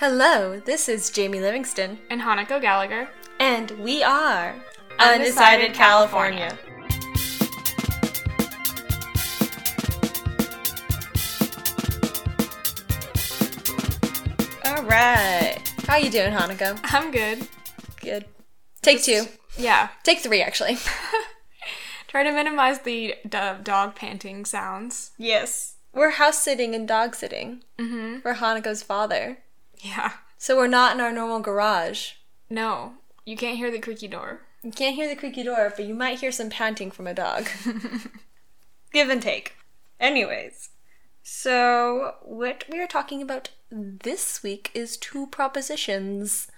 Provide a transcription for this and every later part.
Hello, this is Jamie Livingston, and Hanako Gallagher. and we are Undecided California. All right. How you doing, Hanako? I'm good. Good. Take two. Yeah. Take three, actually. Try to minimize the do- dog panting sounds. Yes. We're house sitting and dog sitting mm-hmm. for Hanako's father. Yeah. So we're not in our normal garage. No, you can't hear the creaky door. You can't hear the creaky door, but you might hear some panting from a dog. Give and take. Anyways, so what we are talking about this week is two propositions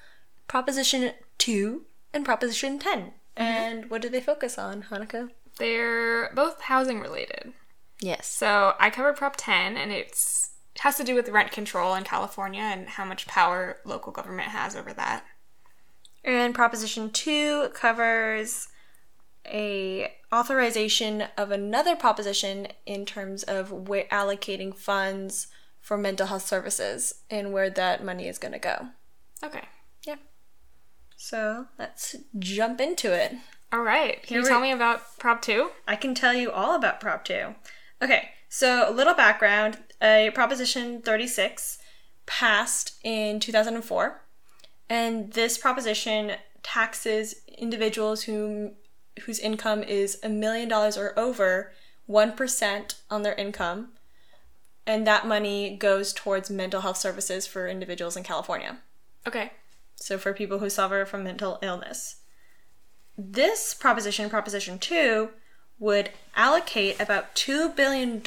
Proposition 2 and Proposition 10. Mm-hmm. And what do they focus on, Hanako? They're both housing related. Yes. So I covered Prop 10, and it's it has to do with rent control in California and how much power local government has over that. And Proposition 2 covers a authorization of another proposition in terms of where allocating funds for mental health services and where that money is going to go. Okay. Yeah. So let's jump into it. All right. Can Here you tell me about Prop 2? I can tell you all about Prop 2. Okay, so a little background. A Proposition 36 passed in 2004, and this proposition taxes individuals whom whose income is a million dollars or over 1% on their income, and that money goes towards mental health services for individuals in California. Okay. So for people who suffer from mental illness. This proposition, Proposition 2, would allocate about $2 billion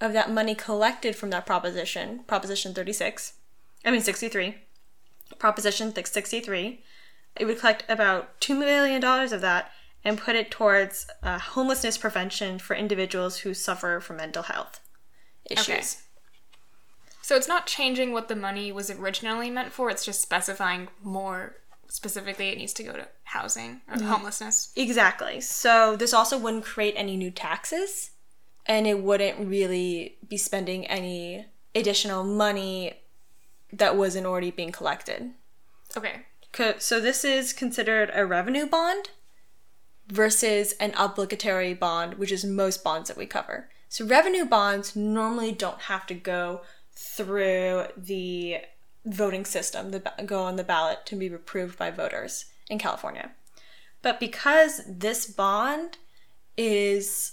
of that money collected from that proposition, Proposition 36, I mean 63, Proposition 63. It would collect about $2 million of that and put it towards uh, homelessness prevention for individuals who suffer from mental health issues. Okay. So it's not changing what the money was originally meant for, it's just specifying more specifically it needs to go to housing or homelessness. Exactly. So this also wouldn't create any new taxes and it wouldn't really be spending any additional money that wasn't already being collected. Okay. So this is considered a revenue bond versus an obligatory bond, which is most bonds that we cover. So revenue bonds normally don't have to go through the voting system, the, go on the ballot to be approved by voters in California. But because this bond is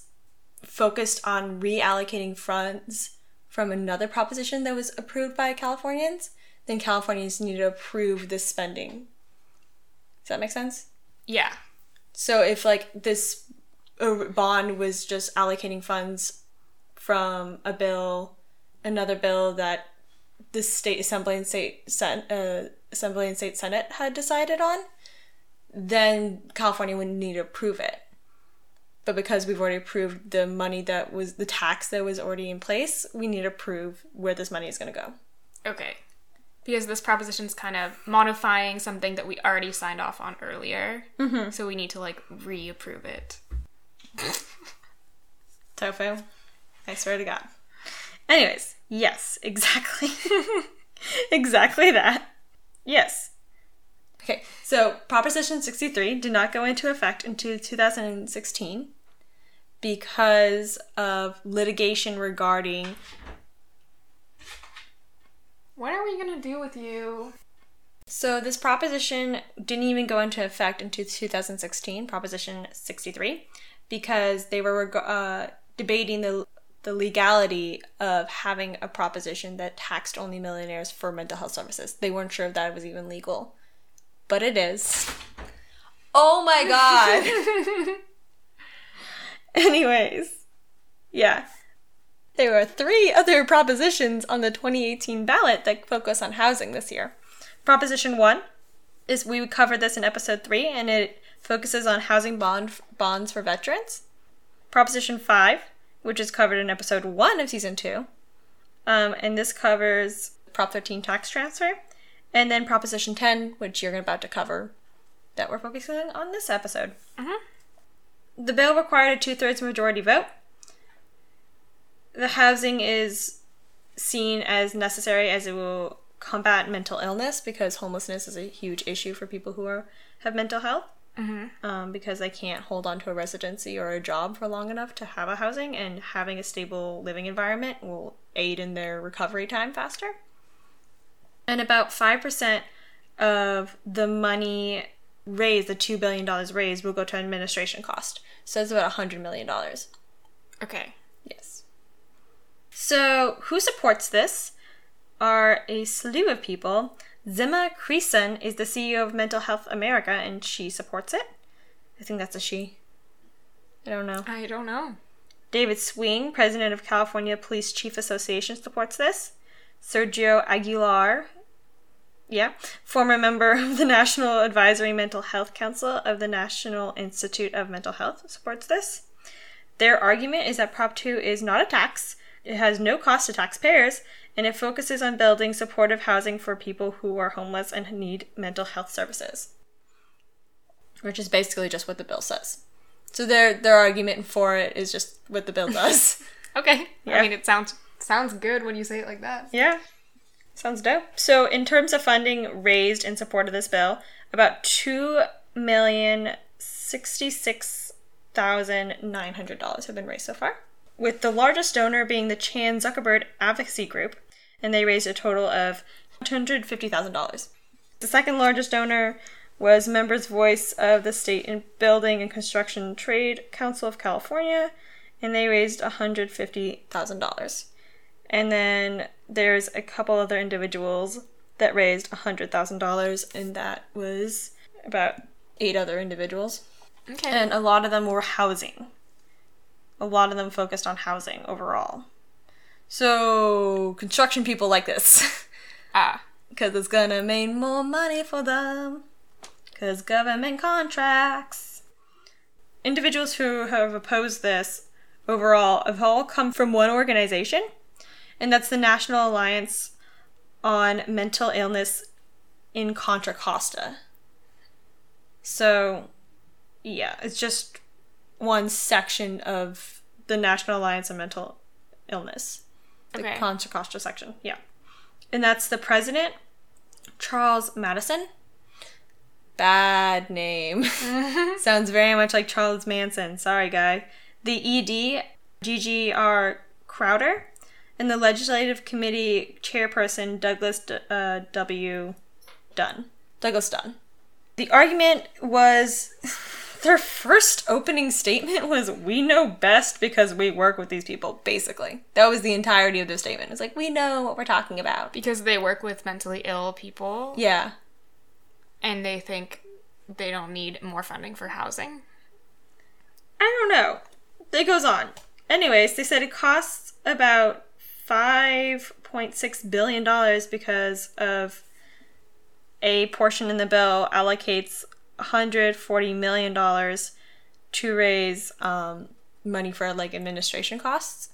focused on reallocating funds from another proposition that was approved by Californians, then Californians need to approve this spending. Does that make sense? Yeah. So if like this uh, bond was just allocating funds from a bill, another bill that the state assembly and state sen- uh, assembly and state senate had decided on, then California would need to approve it. But because we've already approved the money that was the tax that was already in place, we need to prove where this money is going to go. Okay. Because this proposition is kind of modifying something that we already signed off on earlier. Mm-hmm. So we need to like reapprove it. Tofu. I swear to God. Anyways, yes, exactly. exactly that. Yes. Okay, so Proposition 63 did not go into effect until 2016 because of litigation regarding. What are we gonna do with you? So, this proposition didn't even go into effect until 2016, Proposition 63, because they were uh, debating the the legality of having a proposition that taxed only millionaires for mental health services. They weren't sure if that was even legal, but it is. Oh my god. Anyways, yeah. There were three other propositions on the 2018 ballot that focus on housing this year. Proposition 1 is we covered this in episode 3 and it focuses on housing bond bonds for veterans. Proposition 5, which is covered in episode 1 of season 2. Um, and this covers Prop 13 tax transfer. And then Proposition 10, which you're about to cover, that we're focusing on this episode. The bill required a two thirds majority vote. The housing is seen as necessary as it will combat mental illness because homelessness is a huge issue for people who are have mental health. Um, because they can't hold on to a residency or a job for long enough to have a housing, and having a stable living environment will aid in their recovery time faster. And about 5% of the money raised, the $2 billion raised, will go to administration cost. So it's about $100 million. Okay. Yes. So, who supports this are a slew of people. Zima Creason is the CEO of Mental Health America, and she supports it. I think that's a she. I don't know. I don't know. David Swing, president of California Police Chief Association, supports this. Sergio Aguilar, yeah, former member of the National Advisory Mental Health Council of the National Institute of Mental Health, supports this. Their argument is that Prop 2 is not a tax, it has no cost to taxpayers, and it focuses on building supportive housing for people who are homeless and need mental health services. Which is basically just what the bill says. So their their argument for it is just what the bill does. Okay. Yeah. I mean, it sounds sounds good when you say it like that. Yeah. Sounds dope. So, in terms of funding raised in support of this bill, about two million sixty-six thousand nine hundred dollars have been raised so far, with the largest donor being the Chan Zuckerberg Advocacy Group, and they raised a total of two hundred fifty thousand dollars. The second largest donor was Members Voice of the State in Building and Construction Trade Council of California, and they raised hundred fifty thousand dollars. And then there's a couple other individuals that raised $100,000, and that was about eight other individuals. Okay. And a lot of them were housing. A lot of them focused on housing overall. So, construction people like this. ah. Because it's gonna mean more money for them. Because government contracts. Individuals who have opposed this overall have all come from one organization, and that's the National Alliance on Mental Illness in Contra Costa. So, yeah, it's just one section of the National Alliance on Mental Illness. The Okay. Contra Costa section, yeah. And that's the president, Charles Madison. Bad name. Sounds very much like Charles Manson. Sorry, guy. The ED, Gigi R. Crowder, and the Legislative Committee chairperson, Douglas D- uh, W. Dunn. Douglas Dunn. The argument was their first opening statement was, We know best because we work with these people, basically. That was the entirety of their statement. It's like, We know what we're talking about. Because they work with mentally ill people Yeah. and they think they don't need more funding for housing. I don't know. It goes on. Anyways, they said it costs about $5.6 billion because of a portion in the bill allocates $140 million to raise um, money for like administration costs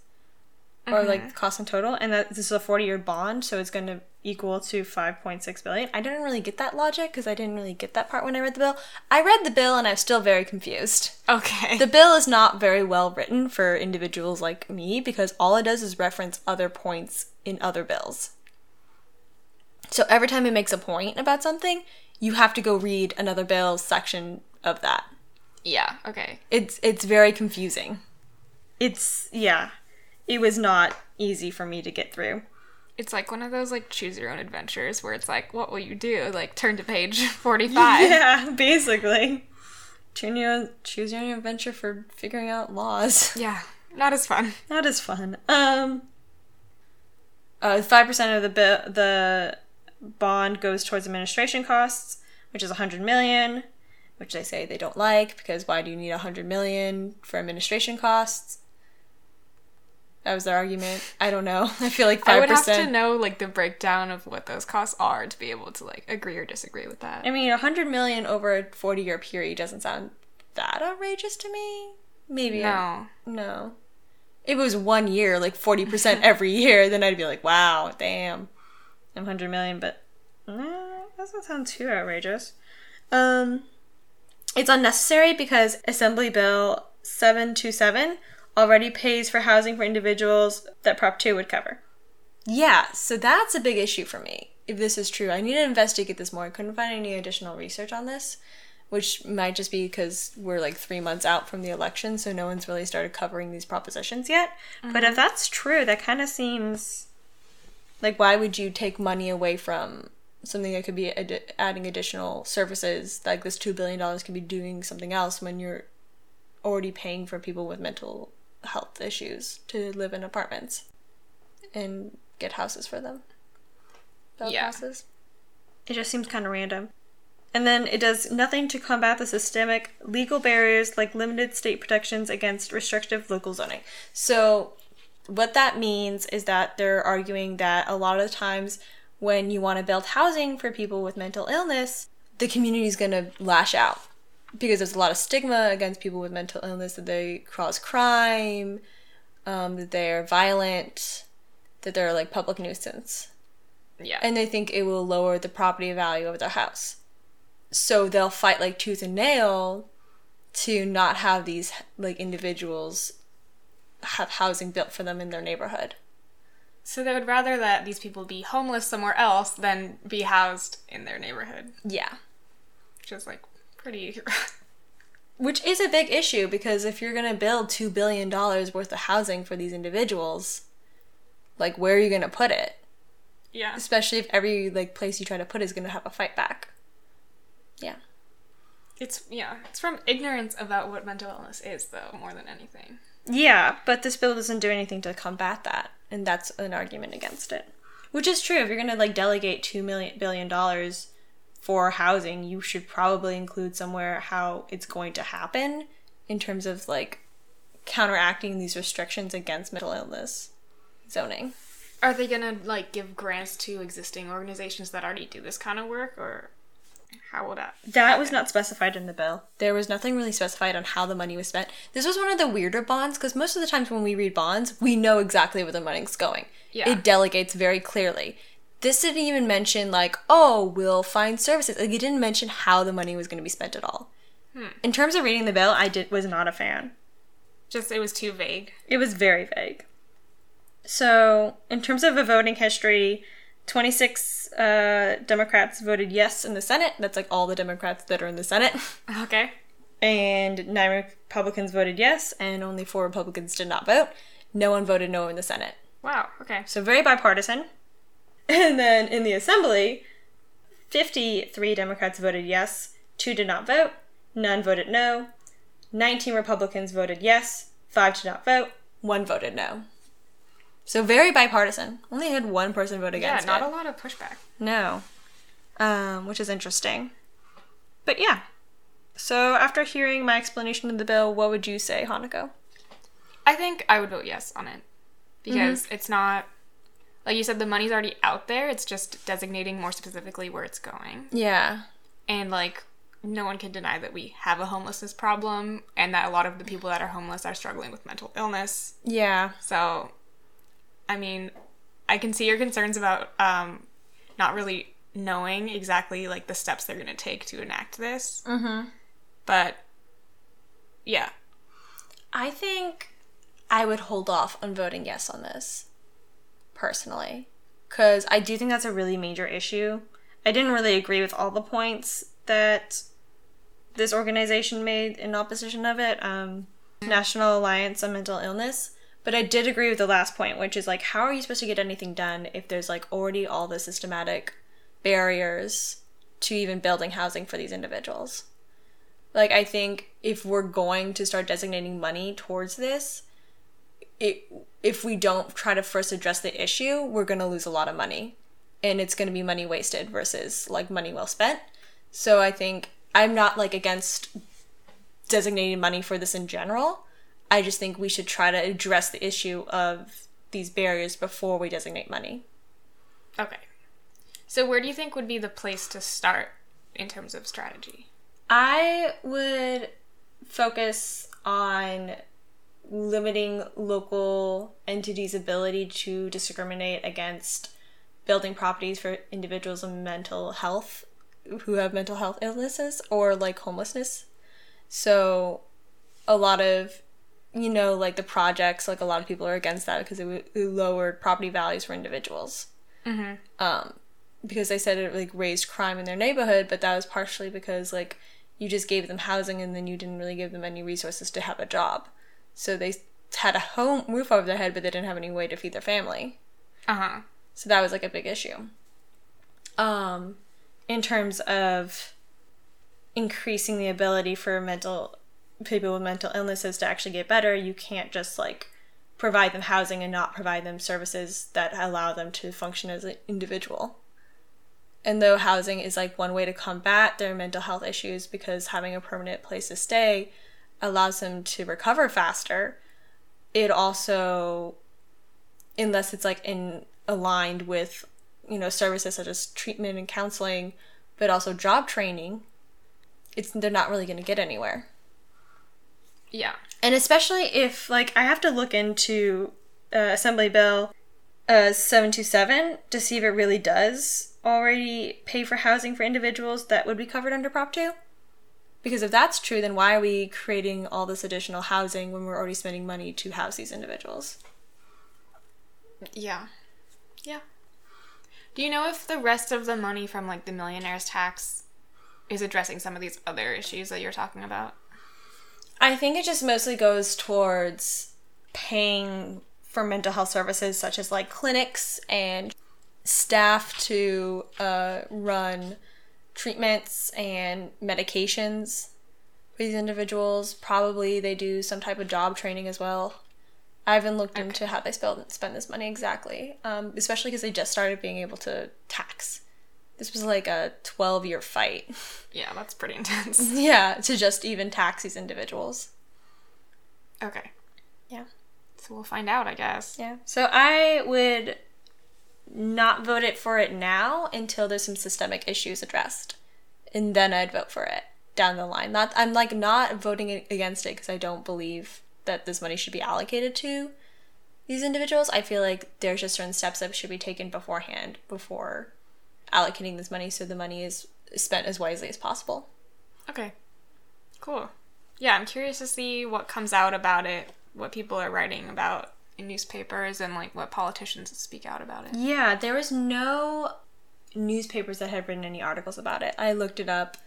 or like uh-huh. cost in total. And that this is a 40 year bond, so it's going to equal to 5.6 billion. I didn't really get that logic because I didn't really get that part when I read the bill. I read the bill and I'm still very confused. Okay. The bill is not very well written for individuals like me because all it does is reference other points in other bills. So every time it makes a point about something, you have to go read another bill section of that. yeah, okay. It's it's very confusing. It's yeah. It was not easy for me to get through. It's like one of those like choose your own adventures where it's like, what will you do? Like turn to page 45. Yeah, basically. Turn your own, choose your own adventure for figuring out laws. yeah, not as fun. That is fun. Um, uh, five percent of the bi- the bond goes towards administration costs, which is a hundred million, which they say they don't like because why do you need a hundred million for administration costs? That was their argument. I don't know. I feel like I would have to know like the breakdown of what those costs are to be able to like agree or disagree with that. I mean, a hundred million over a forty-year period doesn't sound that outrageous to me. Maybe I- No. No. If it was one year, like 40% every year, then I'd be like, wow, damn. 100 million, but no, that doesn't sound too outrageous. Um, it's unnecessary because Assembly Bill 727 already pays for housing for individuals that Prop 2 would cover. Yeah, so that's a big issue for me. if this is true. I need to investigate this more. I couldn't find any additional research on this, which might just be because we're like three months out from the election, so no one's really started covering these propositions yet. But if mm-hmm. that's true, that kind of seems like why would you take money away from something that could be ad- adding additional services like this $2 billion could be doing something else when you're already paying for people with mental health issues to live in apartments and get houses for them. Build Yeah. houses. It just seems kind of random. And then it does nothing to combat the systemic legal barriers like limited state protections against restrictive local zoning. So what that means is that they're arguing that a lot of the times when you want to build housing for people with mental illness, the community is going to lash out because there's a lot of stigma against people with mental illness that they cause crime, um, that they're violent, that they're like public nuisance. Yeah. And they think it will lower the property value of their house. So they'll fight like tooth and nail to not have these like individuals have housing built for them in their neighborhood. so they would rather that these people be homeless somewhere else than be housed in their neighborhood, Yeah. which is like pretty. Which is a big issue because if you're going to build $2 billion worth of housing for these individuals, like where are you going to put it? yeah. Especially if every like place you try to put is going to have a fight back. Yeah. It's yeah. It's from ignorance about what mental illness is, though, more than anything. Yeah, but this bill doesn't do anything to combat that, and that's an argument against it. Which is true. If you're going to like delegate 2 million billion dollars for housing, you should probably include somewhere how it's going to happen in terms of like counteracting these restrictions against mental illness zoning. Are they gonna like give grants to existing organizations that already do this kind of work, or how will that? That was not specified in the bill. There was nothing really specified on how the money was spent. This was one of the weirder bonds because most of the times when we read bonds, we know exactly where the money's going. Yeah. It delegates very clearly. This didn't even mention like, oh, we'll find services. Like it didn't mention how the money was going to be spent at all. In terms of reading the bill, I did was not a fan. Just it was too vague. It was very vague. So, in terms of a voting history, 26 uh, Democrats voted yes in the Senate. That's like all the Democrats that are in the Senate. Okay. and nine Republicans voted yes, and only four Republicans did not vote. No one voted no in the Senate. Wow. Okay. So very bipartisan. And then in the Assembly, 53 Democrats voted yes, two did not vote, none voted no, 19 Republicans voted yes, five did not vote, one voted no. So very bipartisan. Only had one person vote against. Yeah, not it. a lot of pushback. No. Um, which is interesting. But yeah. So after hearing my explanation of the bill, what would you say, Hanako? I think I would vote yes on it because it's not like you said the money's already out there. It's just designating more specifically where it's going, Yeah. and like no one can deny that we have a homelessness problem and that a lot of the people that are homeless are struggling with mental illness. Yeah. So, I mean, I can see your concerns about um, not really knowing exactly like the steps they're going to take to enact this. Mm-hmm. But yeah, I think I would hold off on voting yes on this, personally. Because I do think that's a really major issue. I didn't really agree with all the points that this organization made in opposition of it, um, National Alliance on Mental Illness. But I did agree with the last point, which is like, how are you supposed to get anything done if there's like already all the systematic barriers to even building housing for these individuals? Like, I think if we're going to start designating money towards this, it, if we don't try to first address the issue, we're going to lose a lot of money. And it's going to be money wasted versus like money well spent. So I think I'm not like against designating money for this in general. I just think we should try to address the issue of these barriers before we designate money. okay. So, where do you think would be the place to start in terms of strategy? I would focus on limiting local entities' ability to discriminate against building properties for individuals with mental health who have mental health illnesses or like homelessness. So, a lot of you know, like the projects, like a lot of people are against that because it, w- it lowered property values for individuals. Um, because they said it like raised crime in their neighborhood, but that was partially because like you just gave them housing and then you didn't really give them any resources to have a job. So they had a home roof over their head, but they didn't have any way to feed their family. Uh huh. So that was like a big issue. Um, in terms of increasing the ability for mental people with mental illnesses to actually get better, you can't just like provide them housing and not provide them services that allow them to function as an individual. And though housing is like one way to combat their mental health issues because having a permanent place to stay allows them to recover faster, it also unless it's like in aligned with you know services such as treatment and counseling but also job training it's they're not really going to get anywhere Yeah. and especially if like i have to look into uh, assembly bill uh, 727 to see if it really does already pay for housing for individuals that would be covered under prop 2 because if that's true then why are we creating all this additional housing when we're already spending money to house these individuals Yeah. Yeah. Do you know if the rest of the money from like the millionaire's tax is addressing some of these other issues that you're talking about? I think it just mostly goes towards paying for mental health services such as like clinics and staff to uh, run treatments and medications for these individuals. Probably they do some type of job training as well. I haven't looked into how they spend spend this money exactly, um, especially because they just started being able to tax. This was like a twelve year fight. Yeah, that's pretty intense. yeah, to just even tax these individuals. okay. Yeah. So we'll find out, I guess. Yeah. So I would not vote it for it now until there's some systemic issues addressed, and then I'd vote for it down the line. Not I'm like not voting against it because I don't believe that this money should be allocated to these individuals. I feel like there's just certain steps that should be taken beforehand before allocating this money, so the money is spent as wisely as possible. Okay. Cool. Yeah, I'm curious to see what comes out about it, what people are writing about in newspapers, and like what politicians speak out about it. Yeah, there was no newspapers that had written any articles about it. I looked it up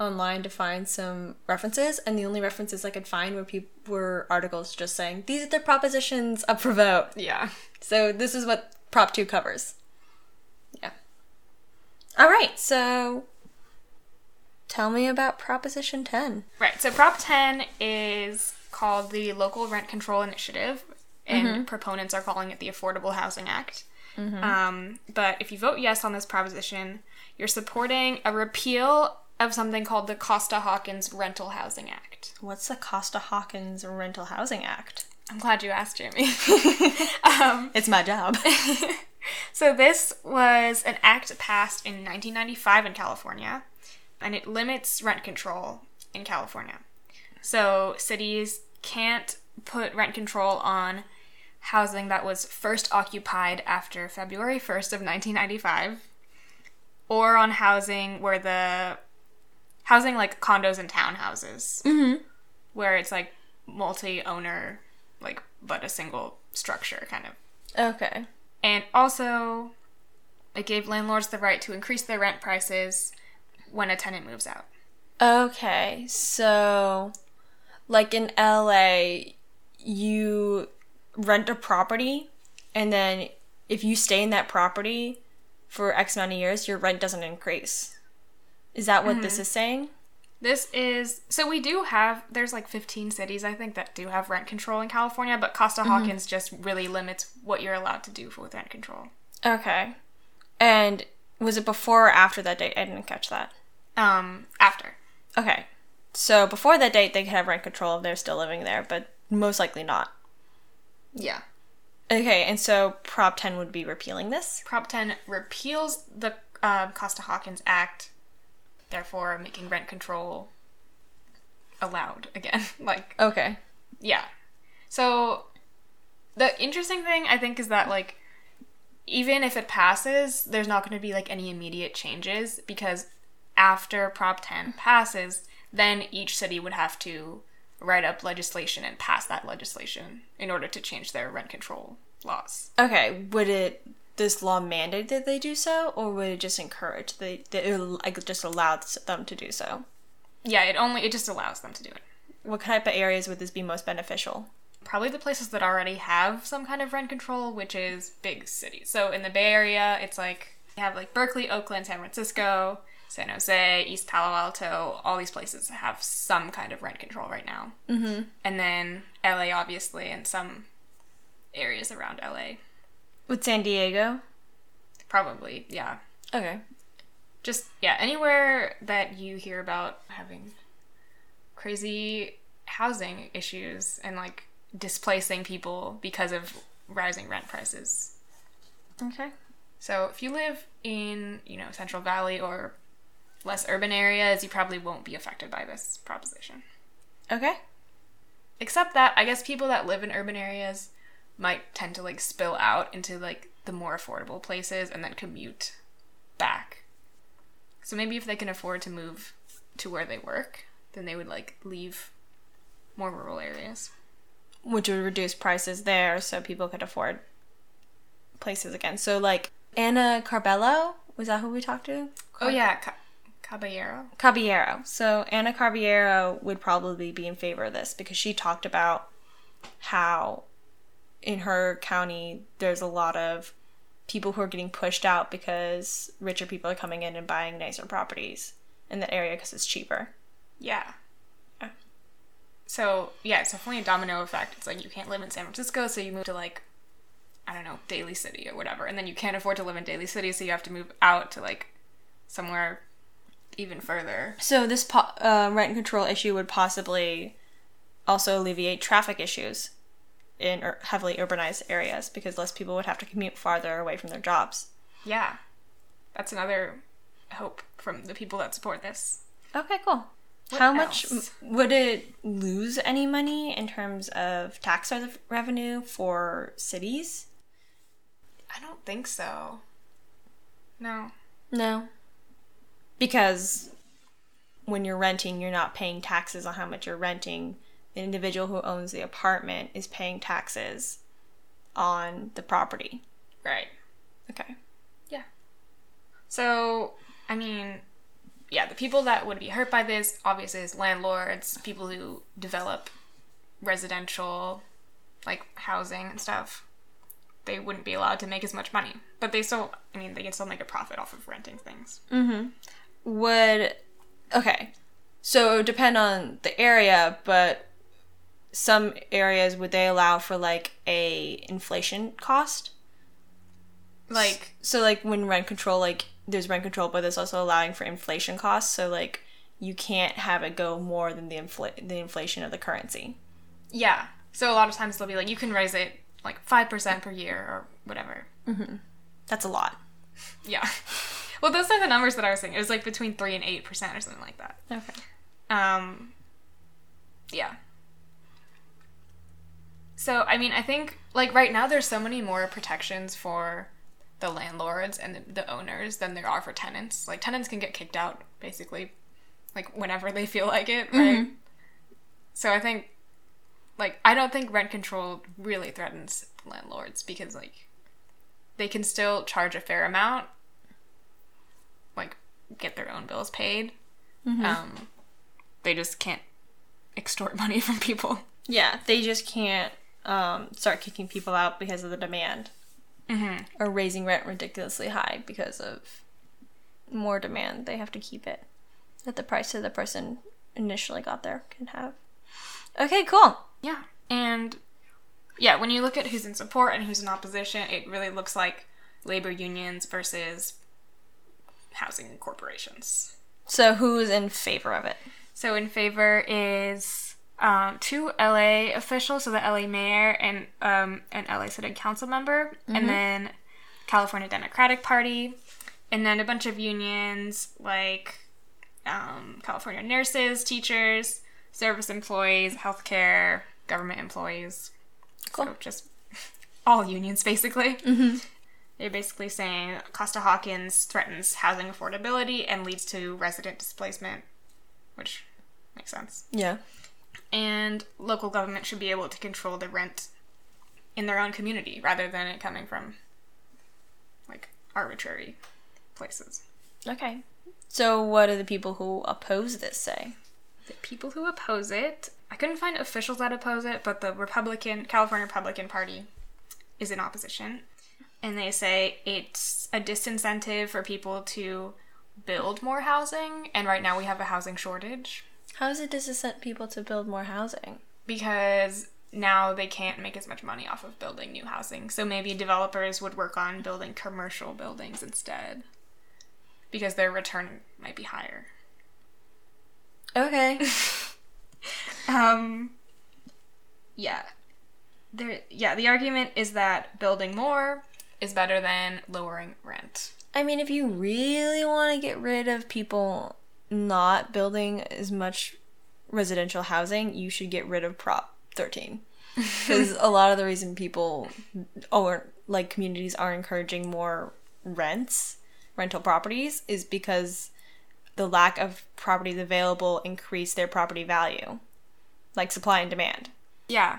online to find some references, and the only references I could find were people were articles just saying these are the propositions up for vote. Yeah. So this is what Prop Two covers. Yeah. All right, so tell me about Proposition Ten. Right. So Prop 10 is called the Local Rent Control Initiative, and proponents are calling it the Affordable Housing Act. Um, but if you vote yes on this proposition, you're supporting a repeal of something called the Costa Hawkins Rental Housing Act. What's the Costa Hawkins Rental Housing Act? I'm glad you asked, Jeremy. um, It's my job. So this was an act passed in 1995 in California, and it limits rent control in California. So cities can't put rent control on housing that was first occupied after February 1st of 1995 or on housing where the housing like condos and townhouses mm-hmm. where it's like multi-owner like but a single structure kind of okay. and also, it gave landlords the right to increase their rent prices when a tenant moves out. Okay, so like in LA, you rent a property, and then if you stay in that property for X amount of years, your rent doesn't increase. Is that what this is saying? This is so we do have there's like 15 cities I think that do have rent control in California, but Costa Hawkins just really limits what you're allowed to do with rent control. Okay. And was it before or after that date? I didn't catch that. Um, after. Okay. So before that date, they could have rent control if they're still living there, but most likely not. Yeah. Okay, and so Prop 10 would be repealing this? Prop 10 repeals the uh, Costa Hawkins Act, therefore making rent control allowed again. like Okay. Yeah. So the interesting thing I think is that like even if it passes, there's not going to be like any immediate changes because after Prop 10 passes, then each city would have to write up legislation and pass that legislation in order to change their rent control laws. Okay, would it this law mandate that they do so, or would it just encourage they, like just allow them to do so? Yeah, it only it just allows them to do it. What type of areas would this be most beneficial? Probably the places that already have some kind of rent control, which is big cities. So in the Bay Area, it's like you have like Berkeley, Oakland, San Francisco, San Jose, East Palo Alto. All these places have some kind of rent control right now. Mm-hmm. And then LA, obviously, and some areas around LA. With San Diego? Probably, yeah. Okay. Just, yeah, anywhere that you hear about having crazy housing issues and like displacing people because of rising rent prices. Okay. So if you live in, you know, Central Valley or less urban areas, you probably won't be affected by this proposition. Okay. Except that I guess people that live in urban areas might tend to like spill out into like the more affordable places and then commute back. So maybe if they can afford to move to where they work, then they would like leave more rural areas. Which would reduce prices there so people could afford places again. So like Anna Caballero, was that who we talked to? Oh yeah, Caballero. Caballero. So Anna Caballero would probably be in favor of this because she talked about how in her county there's a lot of people who are getting pushed out because richer people are coming in and buying nicer properties in that area because it's cheaper. Yeah. Uh, so yeah, it's definitely a domino effect. It's like you can't live in San Francisco, so you move to like I don't know, Daly City or whatever. And then you can't afford to live in Daly City, so you have to move out to like somewhere even further. So this po- uh, rent control issue would possibly also alleviate traffic issues in ur- heavily urbanized areas because less people would have to commute farther away from their jobs. Yeah. That's another hope from the people that support this. Okay, cool. What How much would it lose any money in terms of tax rev- revenue for cities? I don't think so. No. No. Because when you're renting, you're not paying taxes on how much you're renting. The individual who owns the apartment is paying taxes on the property. Right. Okay. Yeah. So, I mean, yeah, the people that would be hurt by this obviously is landlords, people who develop residential like housing and stuff. They wouldn't be allowed to make as much money. But they still I mean, they can still make a profit off of renting things. Mm-hmm. Would okay. So it would depend on the area, but some areas would they allow for like a inflation cost? Like So like when rent control, like there's rent control, but there's also allowing for inflation costs. So like you can't have it go more than the infl- the inflation of the currency. yeah. So a lot of times they'll be like you can raise it like 5% per year or whatever. Mm-hmm. That's a lot. Yeah. Well, those are the numbers that I was saying. It was like between 3 and 8% or something like that. Okay. Um, yeah. So, I mean, I think, like, right now there's so many more protections for the landlords and the, the owners than there are for tenants. Like, tenants can get kicked out, basically, like, whenever they feel like it, right? So, I think, like, I don't think rent control really threatens landlords because, like, they can still charge a fair amount, get their own bills paid. Um, they just can't extort money from people. Yeah, they just can't um, start kicking people out because of the demand, mm-hmm. or raising rent ridiculously high because of more demand. They have to keep it at the price that the person initially got there can have. Okay, cool. Yeah. And yeah, when you look at who's in support and who's in opposition, it really looks like labor unions versus housing corporations. So who's in favor of it? So in favor is um, two LA officials, so the LA mayor and um, an LA City Council member, and then California Democratic Party, and then a bunch of unions like um, California nurses, teachers, service employees, healthcare, government employees. Cool. So just all unions basically. They're basically saying Costa Hawkins threatens housing affordability and leads to resident displacement, which makes sense. Yeah. And local government should be able to control the rent in their own community rather than it coming from like arbitrary places. Okay. So, what do the people who oppose this say? The people who oppose it, I couldn't find officials that oppose it, but the Republican, California Republican Party is in opposition. And they say it's a disincentive for people to build more housing, and right now we have a housing shortage How does it disincent people to build more housing? because now they can't make as much money off of building new housing. So maybe developers would work on building commercial buildings instead because their return might be higher. Okay. Um yeah. There yeah, the argument is that building more is better than lowering rent. I mean, if you really want to get rid of people not building as much residential housing, you should get rid of Prop 13. Because a lot of the reason people or like communities are encouraging more rents, rental properties, is because the lack of properties available increase their property value, like supply and demand. Yeah.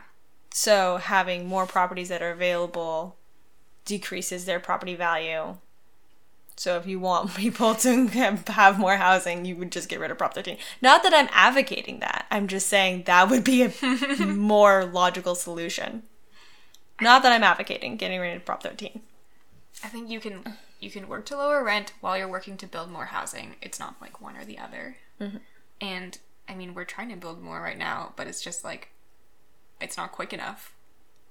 So having more properties that are available decreases their property value. So if you want people to have more housing, you would just get rid of Prop 13. Not that I'm advocating that. I'm just saying that would be a more logical solution. Not that I'm advocating getting rid of Prop 13. I think you can you can work to lower rent while you're working to build more housing. It's not like one or the other. Mm-hmm. And I mean, we're trying to build more right now, but it's just like it's not quick enough.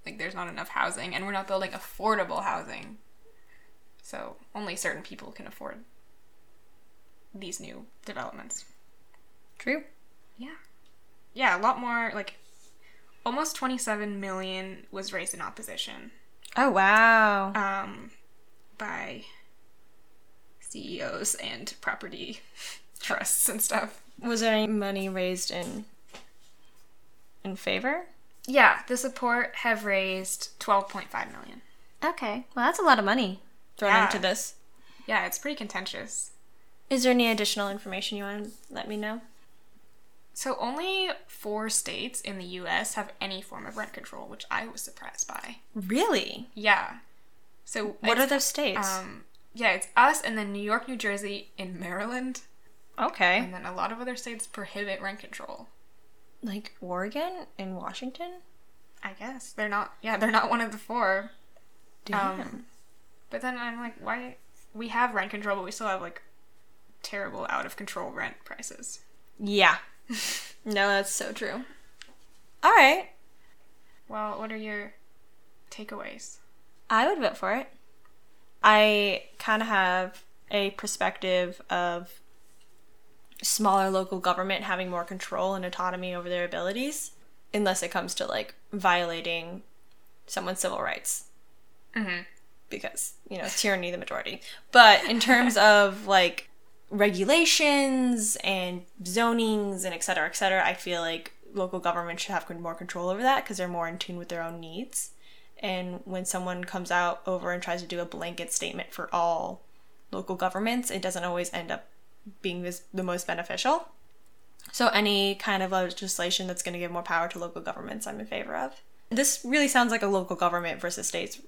Like there's not enough housing, and we're not building affordable housing. So only certain people can afford these new developments. True. Yeah. Yeah, a lot more like almost 27 million was raised in opposition Oh wow. um, by CEOs and property trusts and stuff. Was there any money raised in in favor? Yeah, the support have raised 12.5 million. Okay. Well, that's a lot of money thrown Yeah. into this. Yeah, it's pretty contentious. Is there any additional information you want to let me know? So only four states in the US have any form of rent control, which I was surprised by. Really? Yeah. So What are those states? um yeah, it's us and then New York, New Jersey, and Maryland. okay. And then a lot of other states prohibit rent control. Like Oregon and Washington? I guess. They're not yeah, they're not one of the four. Damn. Um, but then I'm like, why? We have rent control, but we still have like terrible, out of control rent prices. yeah. no, that's so true. All right. Well, what are your takeaways? I would vote for it. I kind of have a perspective of smaller local government having more control and autonomy over their abilities, unless it comes to like violating someone's civil rights. Mm-hmm. because you know tyranny the majority but in terms of like regulations and zonings and et cetera et cetera i feel like local government should have more control over that because they're more in tune with their own needs and when someone comes out over and tries to do a blanket statement for all local governments it doesn't always end up being this, the most beneficial so any kind of legislation that's going to give more power to local governments i'm in favor of this really sounds like a local government versus states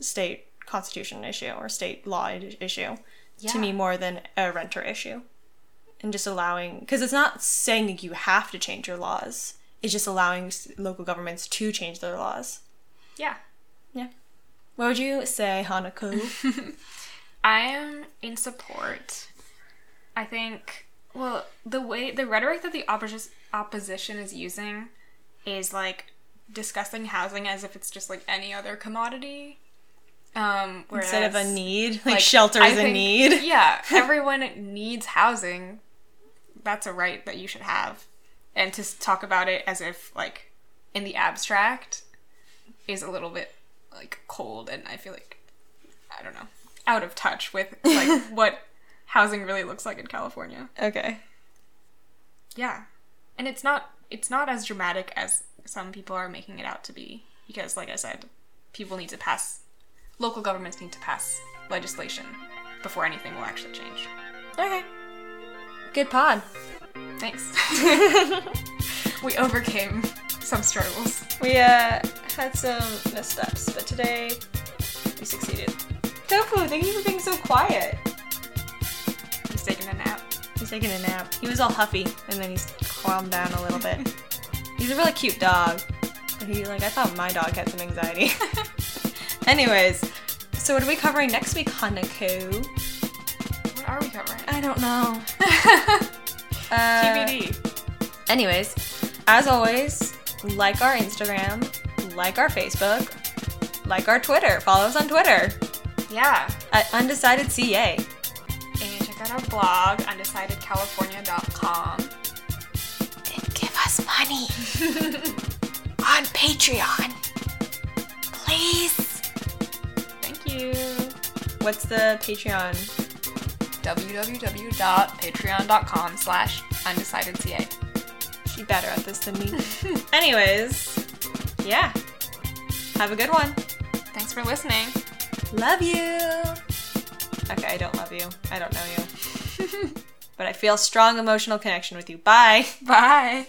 state constitution issue or state law issue Yeah. to me more than a renter issue and just allowing because it's not saying you have to change your laws it's just allowing local governments to change their laws Yeah. yeah what would you say hanako I am in support. I think, well, the way, the rhetoric that the oppos- opposition is using is like discussing housing as if it's just like any other commodity. Um, whereas, instead of a need like, like, shelter is a need Yeah, everyone needs housing. That's a right that you should have. And to talk about it as if like in the abstract is a little bit like cold and I feel like I don't know, out of touch with like what housing really looks like in California. okay Yeah. And it's not it's not as dramatic as some people are making it out to be because like I said, people need to pass local governments need to pass legislation before anything will actually change. okay good pod Thanks. we overcame some struggles. we uh had some missteps but today we succeeded Tofu, thank you for being so quiet. He's taking a nap. He's taking a nap. He was all huffy, and then he's calmed down a little bit. he's a really cute dog. But he like I thought my dog had some anxiety. Anyways, so what are we covering next week, Hanako? What are we covering? I don't know. Uh, TBD. Anyways, as always, like our Instagram, like our Facebook, like our Twitter. Follow us on Twitter Yeah. at Undecided CA. Out our blog, undecidedcalifornia.com. And give us money on Patreon. Please. Thank you. What's the Patreon? www.patreon.com slash undecidedca. She better at this than me. Anyways, yeah. Have a good one. Thanks for listening. Love you. Okay, I don't love you. I don't know you. but I feel strong emotional connection with you. Bye. Bye.